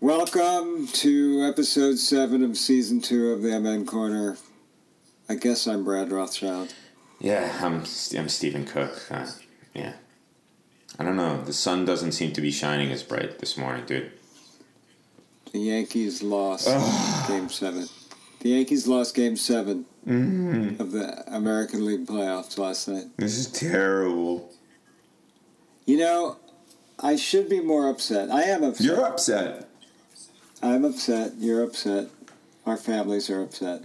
Welcome to episode seven of season two of the Amen Corner. I guess I'm Brad Rothschild. Yeah, I'm I'm Stephen Cook. Uh, yeah, I don't know. The sun doesn't seem to be shining as bright this morning, dude. The Yankees lost game seven. The Yankees lost game 7 Mm-hmm. of the American League playoffs last night. This is terrible. You know, I should be more upset. I am upset. You're upset. I'm upset. You're upset. Our families are upset.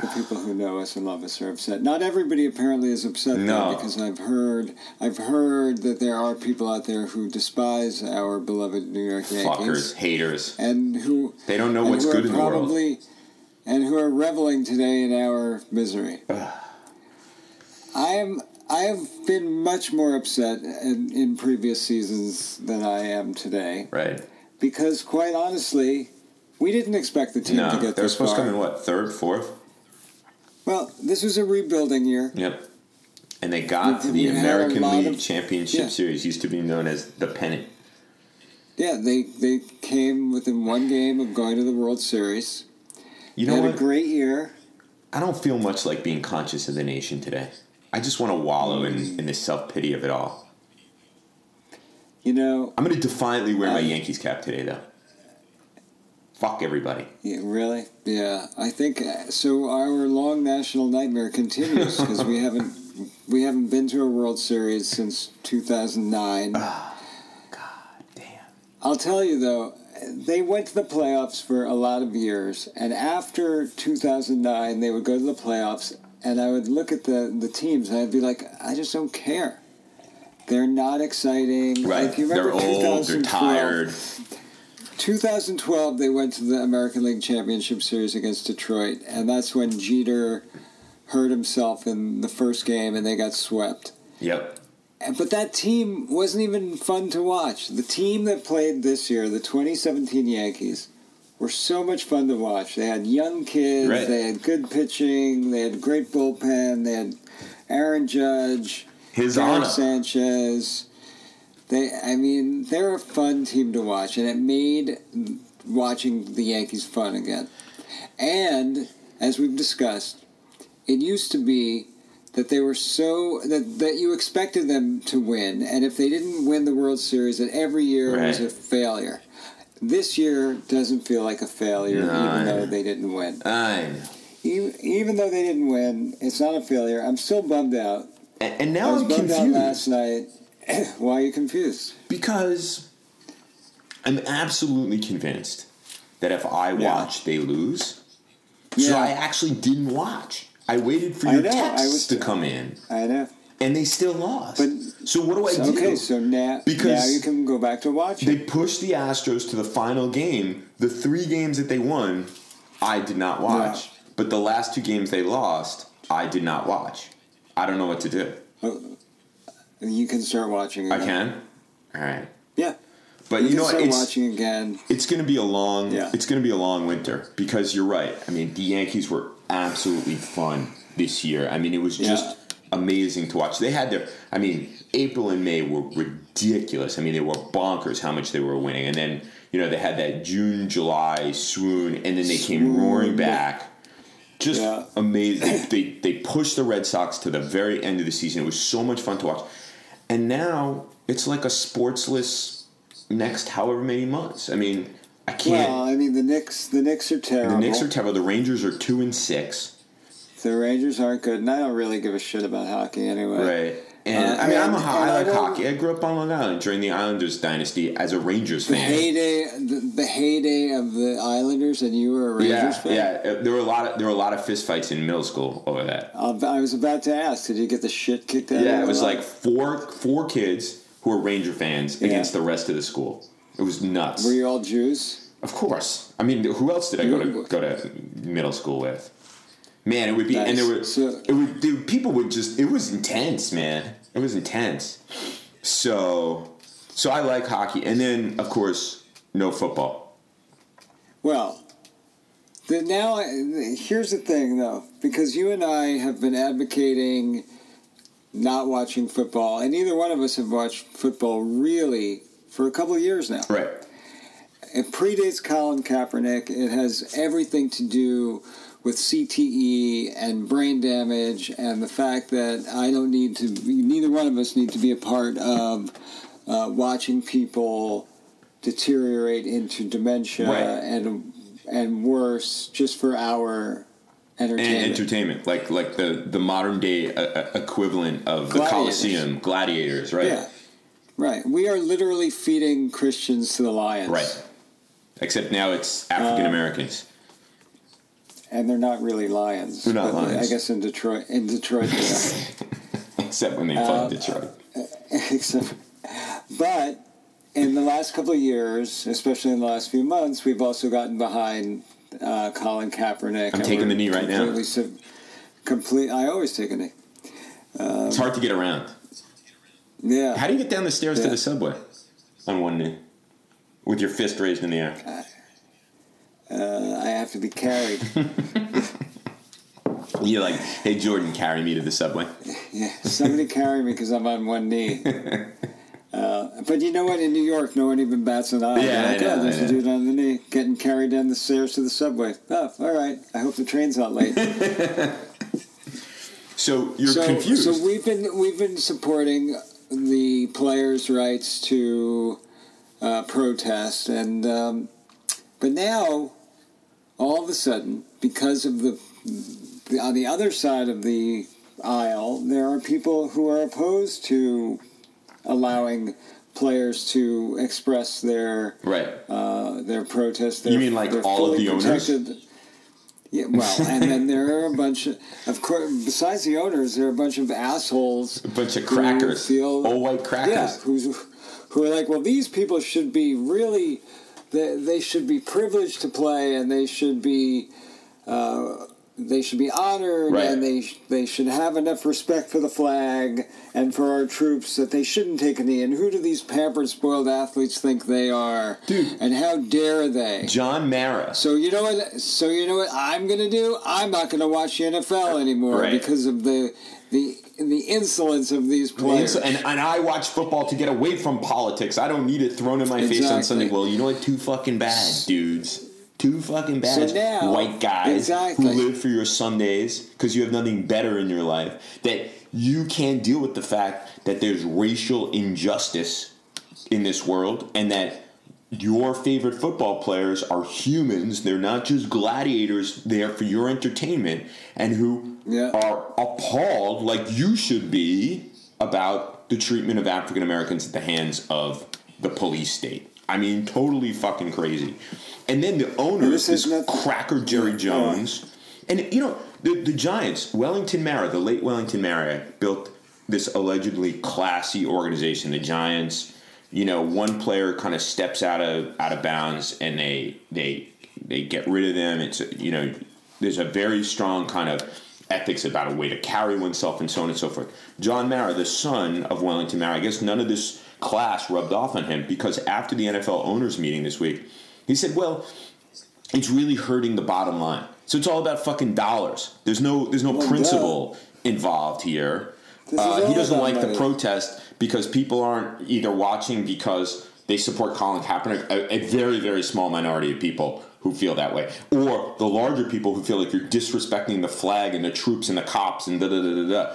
The people who know us and love us are upset. Not everybody apparently is upset No. though, because I've heard I've heard that there are people out there who despise our beloved New York Yankees Fuckers, haters. and who They don't know what's good in the world. probably and who are reveling today in our misery. I am. I have been much more upset in, in previous seasons than I am today Right. Because, quite honestly, we didn't expect the team No, to get they're this supposed far. to come in what third, fourth? Well, this was a rebuilding year. Yep. And they got to the American League of- Championship yeah. Series, used to be known as the pennant. Yeah, they they came within one game of going to the World Series. You They know had what? a great year. I don't feel much like being conscious of the nation today. I just want to wallow in, in the self pity of it all. You know, I'm going to defiantly wear my Yankees cap today, though. Fuck everybody. yeah, really, yeah. I think uh, so. Our long national nightmare continues because we haven't we haven't been to a World Series since 2009. God damn. I'll tell you though, they went to the playoffs for a lot of years, and after 2009, they would go to the playoffs, and I would look at the the teams, and I'd be like, I just don't care. They're not exciting. Right. Like, you they're remember old, they're tired. 2012, they went to the American League Championship Series against Detroit, and that's when Jeter hurt himself in the first game, and they got swept. Yep. But that team wasn't even fun to watch. The team that played this year, the 2017 Yankees, were so much fun to watch. They had young kids, Right. they had good pitching, they had great bullpen, they had Aaron Judge, His Gary honor. Sanchez. They, I mean, they're a fun team to watch, and it made watching the Yankees fun again. And as we've discussed, it used to be that they were so that, that you expected them to win, and if they didn't win the World Series, that every year was a failure. This year doesn't feel like a failure, No, even though they didn't win. I. Even, even though they didn't win, it's not a failure. I'm still bummed out. And, and now I'm bummed out last confused night. Why are you confused? because I'm absolutely convinced that if I Yeah. watch, they lose. So I actually didn't watch. I waited for your know, I texts was- to come in, I know. and they still lost. But- so what do I do? Okay, so now Because now you can go back to watching. They pushed the Astros to the final game. The three games that they won, I did not watch. Yeah. But the last two games they lost, I did not watch. I don't know what to do. Uh, you can start watching. I can? All right. Yeah, But you, you, know what? start It's, watching again. it's going to be a long Yeah. it's going to be a long winter because you're right. I mean, the Yankees were absolutely fun this year. I mean, it was just Yeah. amazing to watch. They had their I mean, April and May were ridiculous. I mean, they were bonkers how much they were winning. And then, you know, they had that June, July swoon and then they came roaring back. Just Yeah. amazing. they they pushed the Red Sox to the very end of the season. It was so much fun to watch. And now it's like a sportsless next however many months. I mean, I can't. Well, I mean the Knicks. The Knicks are terrible. the Knicks are terrible. The Rangers are two and six. The Rangers aren't good, and I don't really give a shit about hockey anyway. Right. And Uh, I mean, I'm a and- I I like don't- hockey. I grew up on Long Island during the Islanders dynasty as a Rangers The fan. heyday, the, the heyday of the Islanders, and you were a Rangers yeah, fan. yeah. Uh, There were a lot of there were a lot of fistfights in middle school over that. I'll- I was about to ask, did you get the shit kicked out of you? Yeah, it was lot? like four four kids who were Ranger fans Yeah. against the rest of the school. It was nuts. Were you all Jews? Of course. I mean, who else did I go to go to middle school with? Man, it would be, and there were So- it would dude, people would just it was intense, man. It was intense. So, so I like hockey, and then of course no football. Well, the, now I, here's the thing, though, because you and I have been advocating not watching football, and neither one of us have watched football really for a couple of years now. Right. it predates Colin Kaepernick. It has everything to do with CTE and brain damage, and the fact that I don't need to. Neither one of us need to be a part of uh, watching people deteriorate into dementia Right. and and worse just for our and entertainment. entertainment, like like the the modern day uh, uh, equivalent of the. Colosseum, gladiators, right? Yeah, right. We are literally feeding Christians to the lions. Right. Except now it's African Americans. And they're not really lions. They're not lions. I guess in Detroit, in Detroit. Except when they play Uh, Detroit. Except, but in the last couple of years, especially in the last few months, we've also gotten behind uh, Colin Kaepernick. I'm taking the knee right now. sub- complete. I always take a knee. it's hard to get around. Yeah. How do you get down the stairs to the subway on one knee with your fist raised in the air? Uh, I have to be carried. You're like, hey Jordan, carry me to the subway. yeah. Somebody carry me because I'm on one knee. Uh, but you know what? In New York, no one even bats an eye. Yeah, They're I know, oh, there's I a know. dude on the knee getting carried down the stairs to the subway. Oh, all right. I hope the train's not late. So you're so, confused. So we've been we've been supporting the players' rights to uh, protest, and um, but now all of a sudden, because of the, the on the other side of the aisle, there are people who are opposed to allowing players to express their right. uh, their protest. You mean like they're all of the owners? protected. Yeah, well, and then there are a bunch of, of course, besides the owners, there are a bunch of assholes. A bunch of crackers. feel- Old white crackers. Yeah, who's, who are like, well, these people should be really, they, they should be privileged to play, and they should be, uh, they should be honored, Right. and they they should have enough respect for the flag and for our troops that they shouldn't take a knee. And who do these pampered, spoiled athletes think they are? Dude. and how dare they? John Mara. So you know what? So you know what I'm going to do? I'm not going to watch the NFL anymore Right. because of the the the insolence of these players. And, and I watch football to get away from politics. I don't need it thrown in my face on Sunday. Well, you know what? Too fucking bad, dudes. Too fucking bad. So now- White guys Exactly. who live for your Sundays because you have nothing better in your life. That you can't deal with the fact that there's racial injustice in this world and that your favorite football players are humans. They're not just gladiators there for your entertainment and who Yeah. are appalled, like you should be, about the treatment of African Americans at the hands of the police state. I mean, totally fucking crazy. And then the owner This is is this cracker Jerry Jones. And, you know, the, the Giants, Wellington Mara, the late Wellington Mara, built this allegedly classy organization, the Giants. You know, one player kind of steps out of out of bounds, and they they they get rid of them. It's you know, there's a very strong kind of ethics about a way to carry oneself, and so on and so forth. John Mara, the son of Wellington Mara, I guess none of this class rubbed off on him because after the NFL owners meeting this week, he said, "Well, it's really hurting the bottom line. So it's all about fucking dollars. There's no there's no Well, principle involved here. Uh, he doesn't like the protest because people aren't either watching because they support Colin Kaepernick, a, a very very small minority of people who feel that way, or the larger people who feel like you're disrespecting the flag and the troops and the cops and da da da da da.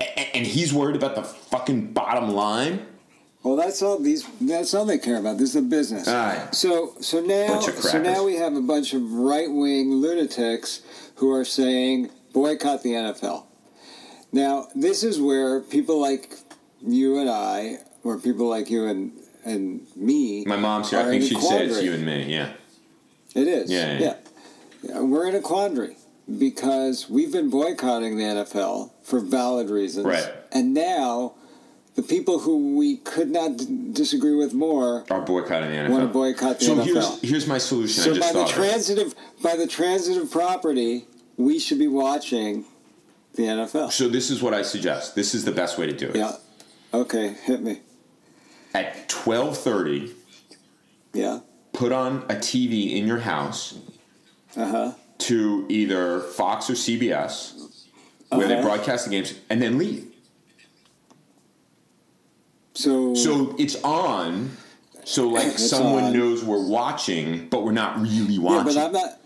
A- And he's worried about the fucking bottom line. well, that's all these. That's all they care about. This is a business. All right. So so now so now we have a bunch of right wing lunatics who are saying boycott the NFL. Now this is where people like you and I, or people like you and and me, My mom's here. I think she'd say it's you and me. Yeah. It is. Yeah, yeah. yeah. We're in a quandary because we've been boycotting the NFL for valid reasons. Right. And now the people who we could not d- disagree with more Are boycotting the NFL. want to boycott the so NFL. here's here's my solution. I so just by the thought. of. transitive by the transitive property, we should be watching the NFL. So this is what I suggest. This is the best way to do it. Yeah. Okay, hit me. At twelve thirty, Yeah. put on a TV in your house Uh huh. to either Fox or CBS, where they Uh-huh. broadcast the games, and then leave. So So it's on So like someone odd. knows we're watching, but we're not really watching. Yeah, but I'm not.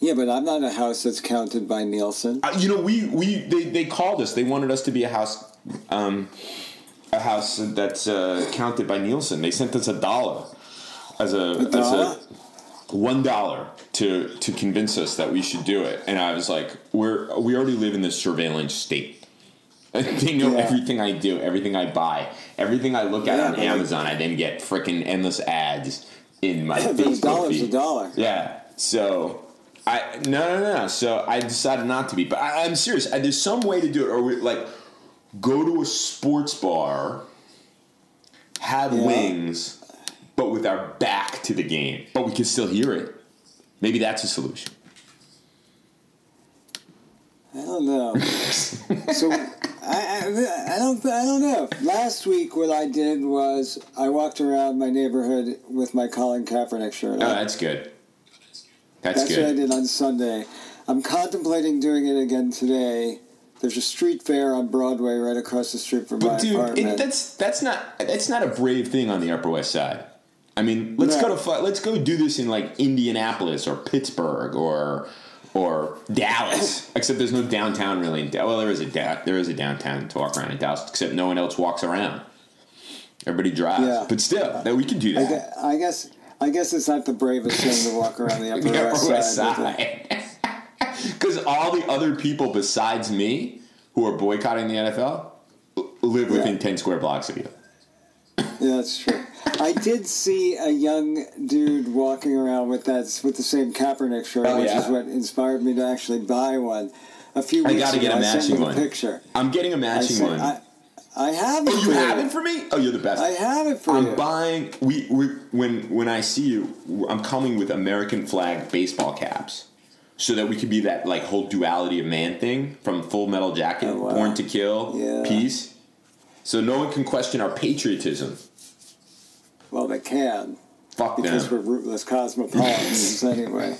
Yeah, but I'm not a house that's counted by Nielsen. Uh, you know, we we they, they called us. They wanted us to be a house, um, a house that's uh, counted by Nielsen. They sent us a dollar as a, as dollar? a one dollar to to convince us that we should do it. And I was like, we're we already live in this surveillance state. they know Yeah. everything I do, everything I buy, everything I look at Yeah, on Amazon. I then get freaking endless ads in my Facebook dollar's a feed. dollar. Yeah. So I no no no. So I decided not to be. But I, I'm serious. I, there's some way to do it, or we, like go to a sports bar, have Yeah. wings, but with our back to the game, but we can still hear it. Maybe that's a solution. I don't know. so I, I, I don't I don't know. Last week, what I did was I walked around my neighborhood with my Colin Kaepernick shirt. Oh, on. that's good. That's, That's what I did on Sunday. I'm contemplating doing it again today. There's a street fair on Broadway right across the street from my But dude, apartment. it, that's that's not that's not a brave thing on the Upper West Side. I mean, let's No. go to let's go do this in like Indianapolis or Pittsburgh or or Dallas. except there's no downtown really. In well, there is a da- there is a downtown to walk around in Dallas, except no one else walks around. Everybody drives, Yeah. but still, that we can do I, that. I guess I guess it's not the bravest thing to walk around the Upper, The Upper West Side. Because all the other people besides me who are boycotting the NFL live within 10 square blocks of you. Yeah, that's true. I did see a young dude walking around with that with the same Kaepernick shirt, Oh, which yeah? is what inspired me to actually buy one. A few weeks ago. I gotta ago, get a matching one. the picture. I'm getting a matching sent- one. I, I have it. oh, you for have it for me? Oh, you're the best. I have it for you. I'm buying. We, we when when I see you, I'm coming with American flag baseball caps, so that we could be that like whole duality of man thing from Full Metal Jacket, Oh, wow. Born to Kill, Yeah. Peace. So no one can question our patriotism. well, they can Fuck because them. we're rootless cosmopolitans anyway.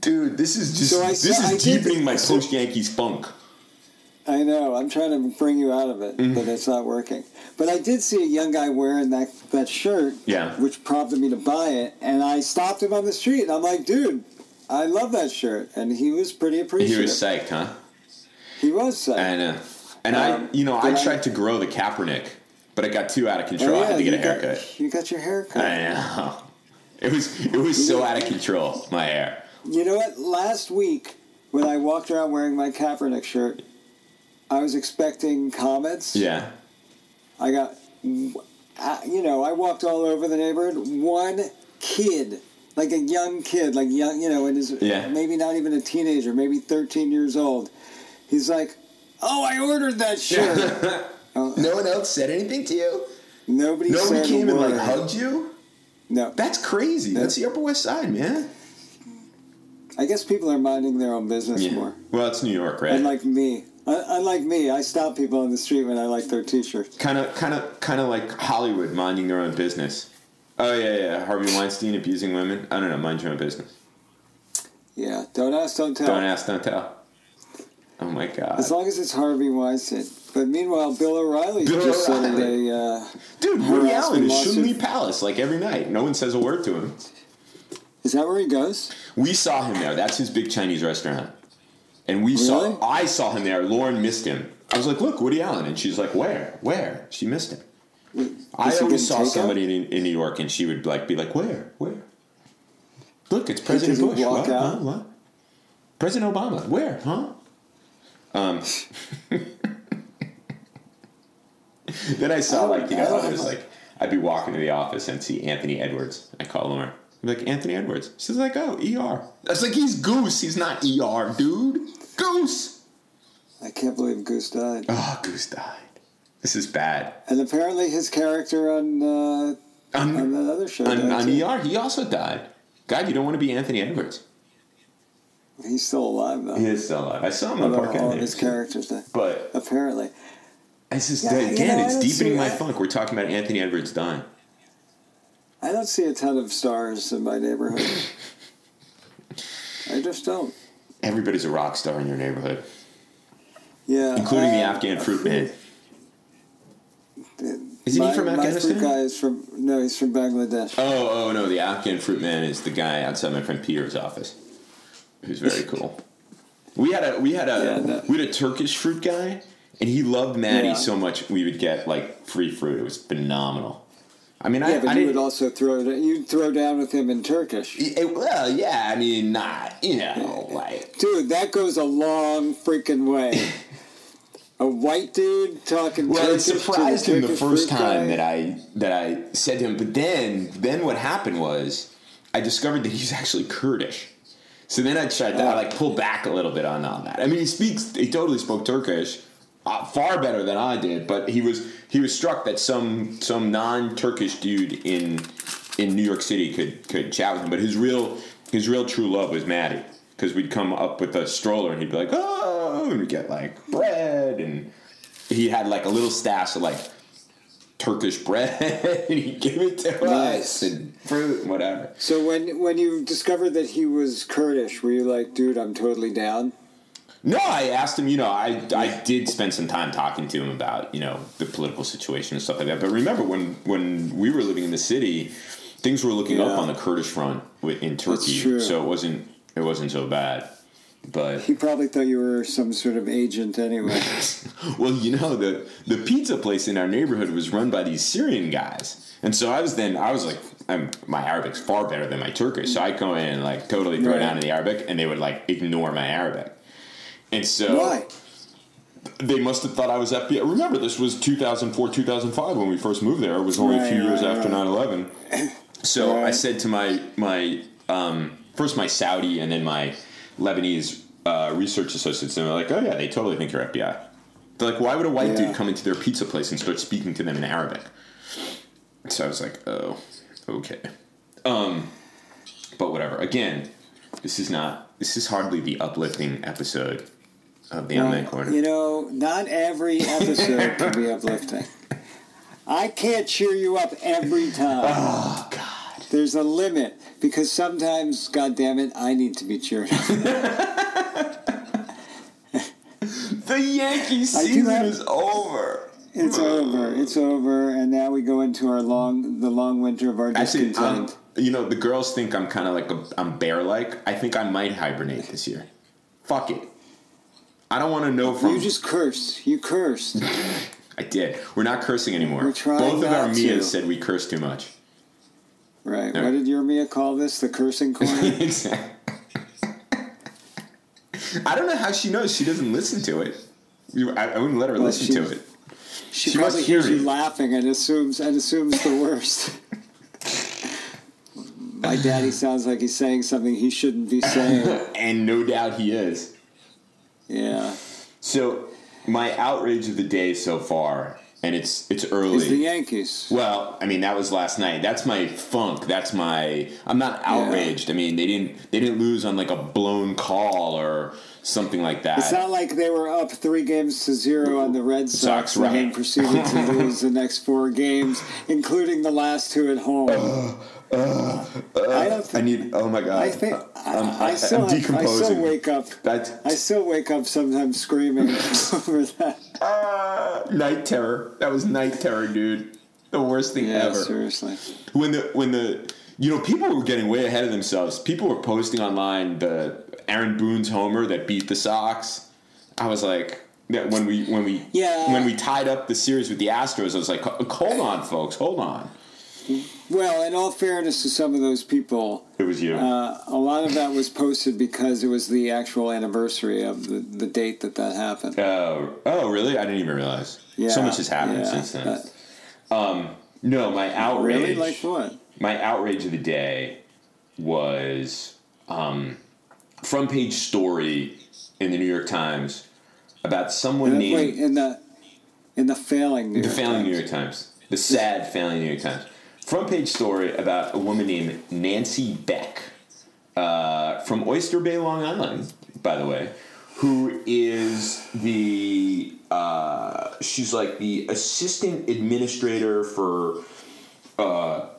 Dude, this is just So I this I is did- deepening my post Yankees funk. I know. I'm trying to bring you out of it, Mm-hmm. but it's not working. But I did see a young guy wearing that that shirt, Yeah. which prompted me to buy it. And I stopped him on the street, and I'm like, "Dude, I love that shirt." And he was pretty appreciative. He was psyched, huh? He was psyched. I know. And Um, I, you know, I but I- tried to grow the Kaepernick, but it got too out of Oh, control. I had to get a got- haircut. you got your haircut. I know. It was it was so out of control. My hair. You know what? Last week, when I walked around wearing my Kaepernick shirt, I was expecting comments. Yeah. I got, uh, you know, I walked all over the neighborhood. One kid, like a young kid, like young, you know, and his Yeah. maybe not even a teenager, maybe 13 years old. He's like, "Oh, I ordered that shirt." Oh, No one else said anything to you. nobody, Nobody said came and like hugged you. No, That's crazy. That's the Upper West Side, man. I guess people are minding their own business more. Well, it's New York, right? And like me, Un- unlike me, I stop people on the street when I like their T-shirts. Kind of, kind of, kind of like Hollywood minding their own business. Oh yeah, yeah. Harvey Weinstein abusing women. I don't know. Mind your own business. Yeah, don't ask, don't tell. Don't ask, don't tell. Oh my god. As long as it's Harvey Weinstein. But meanwhile, Bill O'Reilly Bill just O'Reilly. said a. Uh, Dude, Woody Allen is. Shun Lee Palace like every night. No one says a word to him. is that where he goes? We saw him there. That's his big Chinese restaurant. And we Really? saw, I saw him there. Lauren missed him. I was like, look, Woody Allen. And she's like, where? Where? She missed him. I always saw somebody in, in New York and she would like be like, where? Where? Look, it's President Bush. What? Huh? What? President Obama. Where? Huh? Um, then I saw like you know I was like I'd be walking to the office and see Anthony Edwards. I call Lauren. Like Anthony Edwards. She's like, oh, ER. That's like, he's Goose. He's not ER, dude. Goose. I can't believe Goose died. Oh, Goose died. This is bad. And apparently his character on uh, On, on that other show on, on. ER, he also died. God, you don't want to be Anthony Edwards. He's still alive though. He is still alive. I saw him on Park Avenue. his characters died. But Apparently. it's just Yeah, again, know, it's deepening my that. funk. We're talking about Anthony Edwards dying. I don't see a ton of stars in my neighborhood. I just don't. Everybody's a rock star in your neighborhood, Yeah. including the Afghan fruit man. Isn't my, he from my Afghanistan? fruit guy is from no, he's from Bangladesh. Oh, oh no, the Afghan fruit man is the guy outside my friend Peter's office, who's very cool. We had a we had a Yeah, no. we had a Turkish fruit guy, and he loved Maddie Yeah. so much we would get like free fruit. It was phenomenal. I mean, yeah, I, but I you would also throw it. You'd throw down with him in Turkish, it- eh, well, yeah, I mean, not you know, like dude. That goes a long freaking way. a white dude talking. Well, it Turkish to surprised him the first time guy. that I that I said to him. But then, then what happened was I discovered that he's actually Kurdish. So then I tried to I Oh. like pull back a little bit on, on that. I mean, he speaks, he totally spoke Turkish, uh, far better than I did. But he was he was struck that some some non Turkish dude in in New York City could could chat with him. But his real his real true love was Maddie because we'd come up with a stroller and he'd be like, oh, and we'd get like bread and he had like a little stash of like Turkish bread and he'd give it to Nice. us and fruit and whatever. So when when you discovered that he was Kurdish, were you like, dude, I'm totally down? No, I asked him, you know, I, I did spend some time talking to him about, you know, the political situation and stuff like that. But remember when, when we were living in the city, things were looking up on the Kurdish front in Turkey. So it wasn't it wasn't so bad. But He probably thought you were some sort of agent anyway. Well, you know, the the pizza place in our neighborhood was run by these Syrian guys, and so I was then I was like, I'm, my Arabic's far better than my Turkish, so I go in and like totally throw Right. down in the Arabic, and they would like ignore my Arabic, and so Why? they must have thought I was FBI. Remember, this was 2004, 2005 when we first moved there. It was only a Right, few years right, after right. 9/11. So I said to my my um, first my Saudi and then my Lebanese uh, research associates, and they're like, "Oh yeah, they totally think you're FBI." They're like, "Why would a white Yeah. dude come into their pizza place and start speaking to them in Arabic?" So I was like, "Oh, okay." Um, but whatever. Again, this is not. This is hardly the uplifting episode of the Corner. You know, not every episode can be uplifting. I can't cheer you up every time. Oh God. There's a limit because sometimes, God damn it, I need to be cheered up. The Yankee I do season have- is over. It's over. It's over, and now we go into our long, the long winter of our Actually, um, discontent. you know, the girls think I'm kind of like a, I'm bear-like. I think I might hibernate this year. Fuck it. I don't want to know from. you just cursed. You cursed. I did. We're not cursing anymore. We're trying Both of our Mias to. said we curse too much. Right. Yeah. What did your Mia call this? The cursing corner? Exactly. I don't know how she knows. She doesn't listen to it. I, wouldn't let her Well, listen to it. She, She must probably hear hears you laughing and assumes and assumes the worst. My daddy sounds like he's saying something he shouldn't be saying. And no doubt he is. Yeah. So, my outrage of the day so far, and it's it's early. It's the Yankees. Well, I mean that was last night. That's my funk. That's my. I'm not outraged. I mean they didn't they didn't lose on like a blown call or something like that. It's not like they were up three games to zero on the Red Sox, Sox, and right. then proceeded to lose the next four games, including the last two at home. Oh, I don't I need. Oh my god. I think I, I'm, I, still I'm decomposing. I still wake up. That's I still wake up sometimes screaming over that. Ah, night terror. That was night terror, dude. The worst thing Yeah, ever. seriously. when the when the you know people were getting way ahead of themselves. People were posting online the Aaron Boone's homer that beat the Sox. I was like that when we when we Yeah. when we tied up the series with the Astros. I was like, hold on, folks, hold on. Well, in all fairness to some of those people, It was you. uh, a lot of that was posted because it was the actual anniversary of the, the date that that happened. oh, oh, really? I didn't even realize. Yeah, so much has happened yeah, since then. that- no, my outrage. really? Like what? my outrage of the day was um, front page story in the New York Times about someone In the, named wait, in the in the failing New the York failing Times. New York Times, the sad failing New York Times. Front page story about a woman named Nancy Beck uh, from Oyster Bay, Long Island, by the way, who is the uh, she's like the assistant administrator for uh,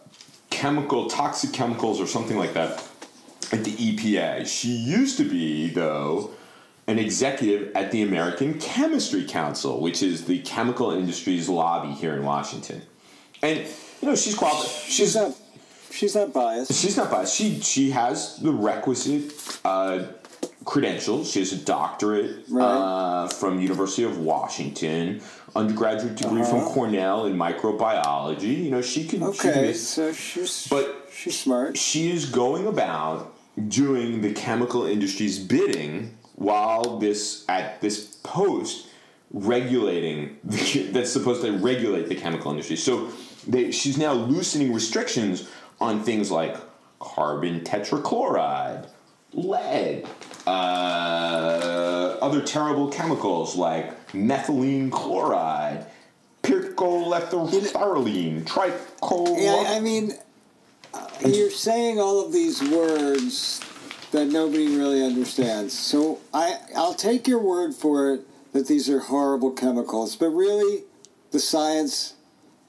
chemical toxic chemicals or something like that at the EPA. She used to be though an executive at the American Chemistry Council, which is the chemical industry's lobby here in Washington. and know she's qualified. She's not. She's not biased. She's not biased. She she has the requisite uh, credentials. She has a doctorate Right. uh, from University of Washington, undergraduate degree from Uh-huh. Cornell in microbiology. You know she can. she Okay, make- so she's But- she's smart. she is going about doing the chemical industry's bidding while this at this post regulating the, that's supposed to regulate the chemical industry. So they, she's now loosening restrictions on things like carbon tetrachloride, lead, uh, other terrible chemicals like methylene chloride, pyrcolethyl tricol. Yeah, I mean, you're saying all of these words that nobody really understands. So I, I'll take your word for it that these are horrible chemicals, but really, the science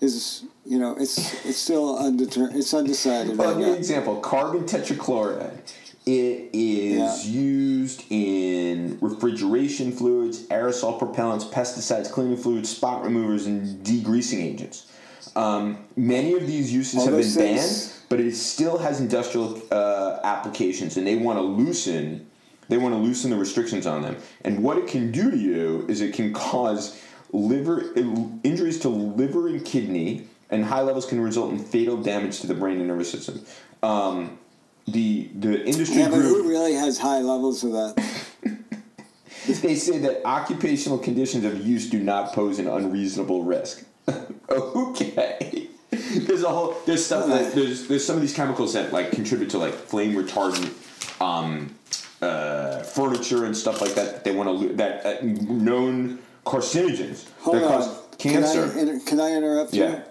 is, you know, it's it's still undeter- it's undecided Well, right give you an example. Carbon tetrachloride. It is Yeah. used in refrigeration fluids, aerosol propellants, pesticides, cleaning fluids, spot removers, and degreasing agents. Um, many of these uses All have been banned, things- but it still has industrial uh, applications, and they want to loosen. They want to loosen the restrictions on them. And what it can do to you is it can cause liver injuries to liver and kidney, and high levels can result in fatal damage to the brain and nervous system. Um, the the industry Yeah, but group who really has high levels of that? they say that occupational conditions of use do not pose an unreasonable risk. okay. There's a whole there's stuff that there's there's some of these chemicals that like contribute to like flame retardant um, uh, furniture and stuff like that. that They want to that uh, known carcinogens Hold that on. cause cancer. Can I, inter- can I interrupt Yeah. you?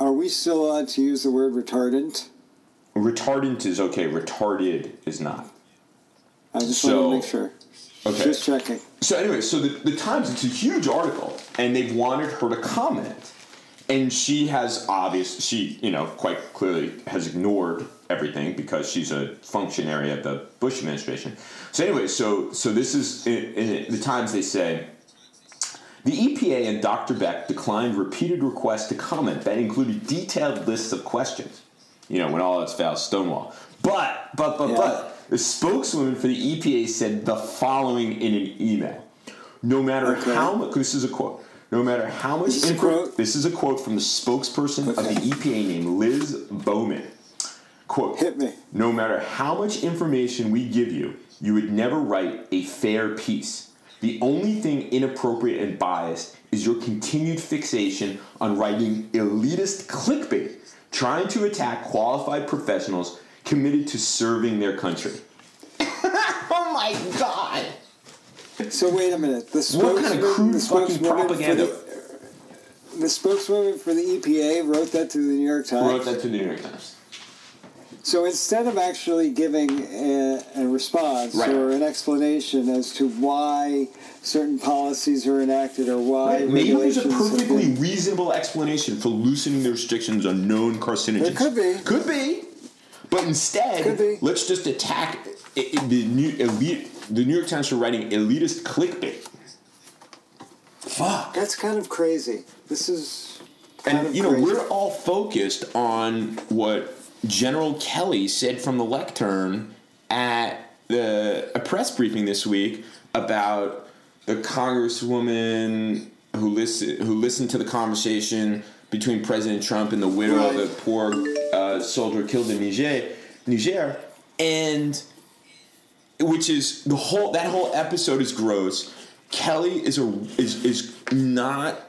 Are we still allowed to use the word retardant? Retardant is okay. Retarded is not. I just So- want to make sure. Okay. Just checking. So anyway, so the, the Times, it's a huge article, and they've wanted her to comment. And she has obvious, she, you know, quite clearly has ignored everything because she's a functionary of the Bush administration. So anyway, so so this is in, in the Times. They say the EPA and Dr. Beck declined repeated requests to comment that included detailed lists of questions. You know, when all else fails, Stonewall. But, but, but, Yeah. but, the spokeswoman for the EPA said the following in an email. No matter Okay. how much, this is a quote. No matter how much Is this info- quote? this is a quote from the spokesperson of the EPA named Liz Bowman. Quote Hit me. No matter how much information we give you, you would never write a fair piece. The only thing inappropriate and biased is your continued fixation on writing elitist clickbait, trying to attack qualified professionals committed to serving their country. oh my god! So wait a minute. The What kind of crude fucking propaganda The, the spokeswoman for the EPA wrote that to the New York Times. wrote that to the New York Times? So instead of actually giving a, a response Right. or an explanation as to why certain policies are enacted or why Maybe there's a perfectly reasonable explanation for loosening the restrictions on known carcinogens. There could be. Could be. But instead, Could be. let's just attack the new elite. The New York Times for writing elitist clickbait. Fuck. That's kind of crazy. This is And you know crazy. we're all focused on what General Kelly said from the lectern at the a press briefing this week about the congresswoman who listened who listened to the conversation between President Trump and the widow Right. of the poor uh, soldier killed in Niger, Niger, and which is the whole that whole episode is gross. Kelly is a is is not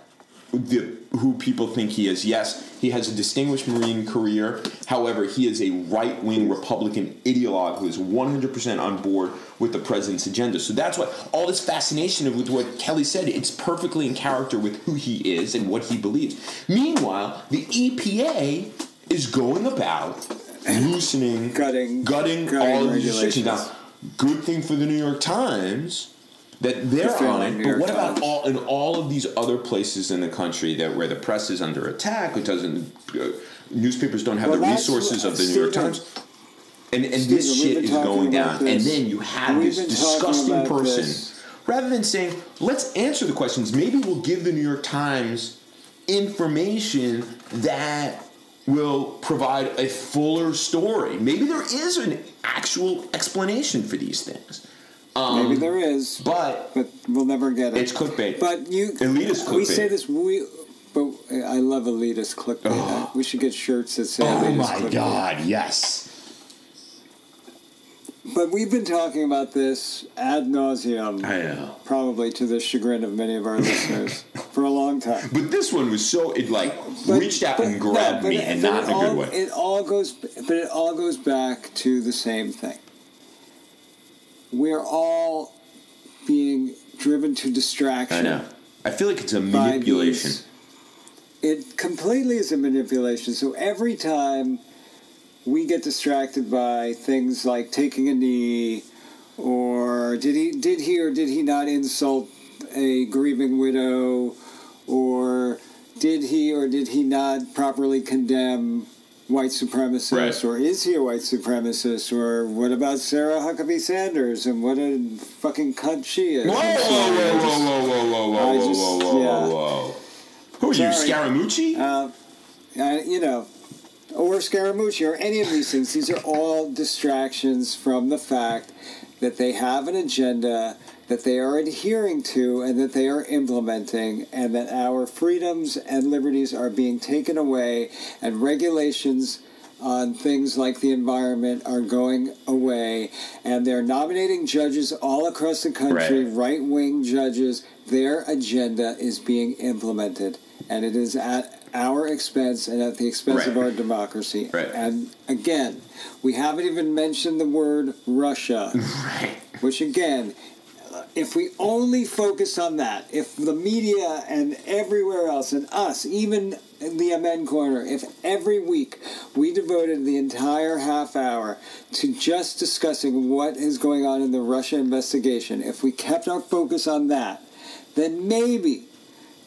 the who people think he is. Yes, he has a distinguished Marine career. However, he is a right wing Republican ideologue who is 100% on board with the president's agenda. So that's why all this fascination with what Kelly said, it's perfectly in character with who he is and what he believes. Meanwhile, the EPA is going about loosening, Gutting- gutting, gutting all of these restrictions. Now, good thing for the New York Times that they're on it. But what about all in all of these other places in the country that where the press is under attack, it doesn't, uh, newspapers don't have Well, the resources of the New York Times, and and Stephen, this shit is going down, and then you have We've this disgusting person. this. Rather than saying, let's answer the questions, maybe we'll give the New York Times information that will provide a fuller story. Maybe there is an actual explanation for these things. Um, Maybe there is, but but we'll never get it. it's clickbait. But you, Elitist clickbait. We say this. We, but I love elitist clickbait. We should get shirts that say oh my clickbait. god, yes. But we've been talking about this ad nauseum, I know. probably to the chagrin of many of our listeners, for a long time. But this one was so it like But- reached out but- and grabbed no, me but- and not in a all, good way. It all goes, but it all goes back to the same thing. We're all being driven to distraction. I know. I feel like it's a manipulation. It completely is a manipulation. So every time we get distracted by things like taking a knee, or did he did he or did he not insult a grieving widow, or did he or did he not properly condemn white supremacist, Right. or is he a white supremacist, or what about Sarah Huckabee Sanders and what a fucking cunt she is? Whoa, whoa, whoa, whoa, whoa, whoa, whoa, whoa, whoa, just- whoa, whoa, yeah. whoa, whoa. Who are you, Scaramucci? uh, uh, you know, or Scaramucci, or any of these things. These are all distractions from the fact that they have an agenda that they are adhering to and that they are implementing, and that our freedoms and liberties are being taken away, and regulations on things like the environment are going away, and they're nominating judges all across the country, Right. right wing judges. Their agenda is being implemented, and it is at our expense and at the expense of our democracy. Right. And again, we haven't even mentioned the word Russia, right. which again, if we only focus on that, if the media and everywhere else, and us, even in the Amen Corner, if every week we devoted the entire half hour to just discussing what is going on in the Russia investigation, if we kept our focus on that, then maybe,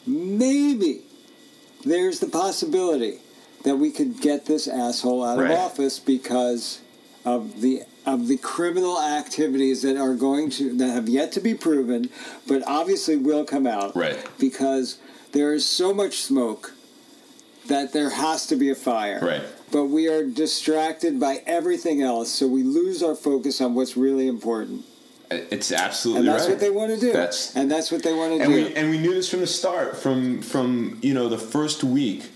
maybe there's the possibility that we could get this asshole out Right. of office because of the of the criminal activities that are going to that have yet to be proven, but obviously will come out. Right. Because there is so much smoke that there has to be a fire. Right. But we are distracted by everything else, so we lose our focus on what's really important. It's absolutely And that's right. what they want to do. That's and that's what they want to and do. we and we knew this from the start, from from you know the first week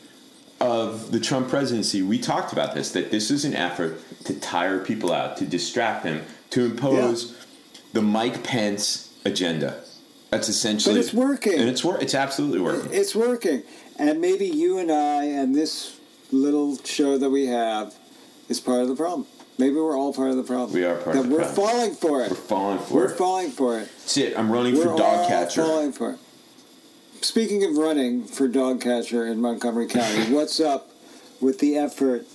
of the Trump presidency. We talked about this that this is an effort to tire people out, to distract them, to impose the Mike Pence agenda. That's essentially. But it's working. and it's wor- It's absolutely working. It's working. And maybe you and I and this little show that we have is part of the problem. Maybe we're all part of the problem. We are part that of the we're problem. falling for it. We're falling for We're it. falling for it. That's it. I'm running We're for dog all catcher. falling for it. Speaking of running for dog catcher in Montgomery County, what's up with the effort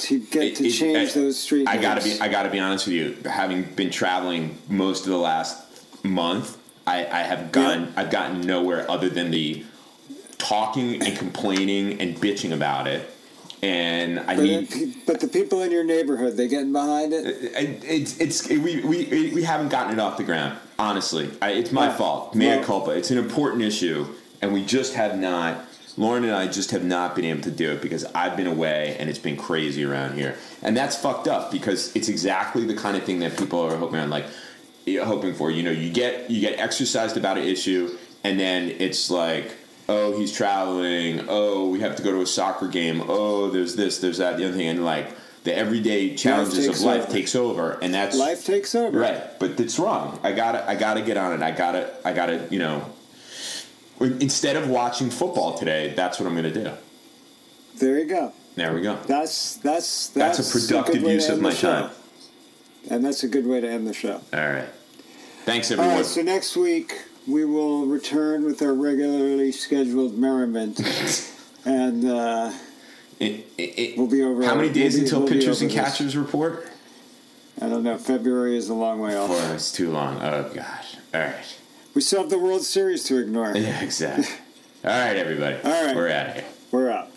to get It- to it- change I- those street I gotta names? be. I gotta be honest with you. Having been traveling most of the last month, I, I have gotten. I've gotten nowhere other than the talking and complaining and bitching about it. And I but, need. it- but the people in your neighborhood, they getting behind it? Uh, uh, it- It's it's we, we we haven't gotten it off the ground. Honestly, I, it's my fault. Mea well- culpa. It's an important issue, and we just have not. Lauren and I just have not been able to do it because I've been away and it's been crazy around here, and that's fucked up because it's exactly the kind of thing that people are hoping on, like hoping for. You know, you get you get exercised about an issue, and then it's like. Oh, he's traveling. Oh, we have to go to a soccer game. Oh, there's this, there's that, the other thing, and like the everyday challenges takes of life over. takes over, and that's Life takes over. right. But it's wrong. I gotta, I gotta get on it. I gotta, I gotta, you know. Instead of watching football today, that's what I'm gonna do. There you go. There we go. That's that's That's that's, a productive to use of my time. And that's a good way to end the show. All right. Thanks, everyone. right, so next week we will return with our regularly scheduled merriment, and uh, It- it- it- we'll be over. how many we'll days be- until we'll pitchers and over this. catchers report? I don't know. February is a long way off. Boy, it's too long. Oh gosh. All right. We still have the World Series to ignore. Yeah, exactly. All right, everybody. All right. We're out of here. We're out.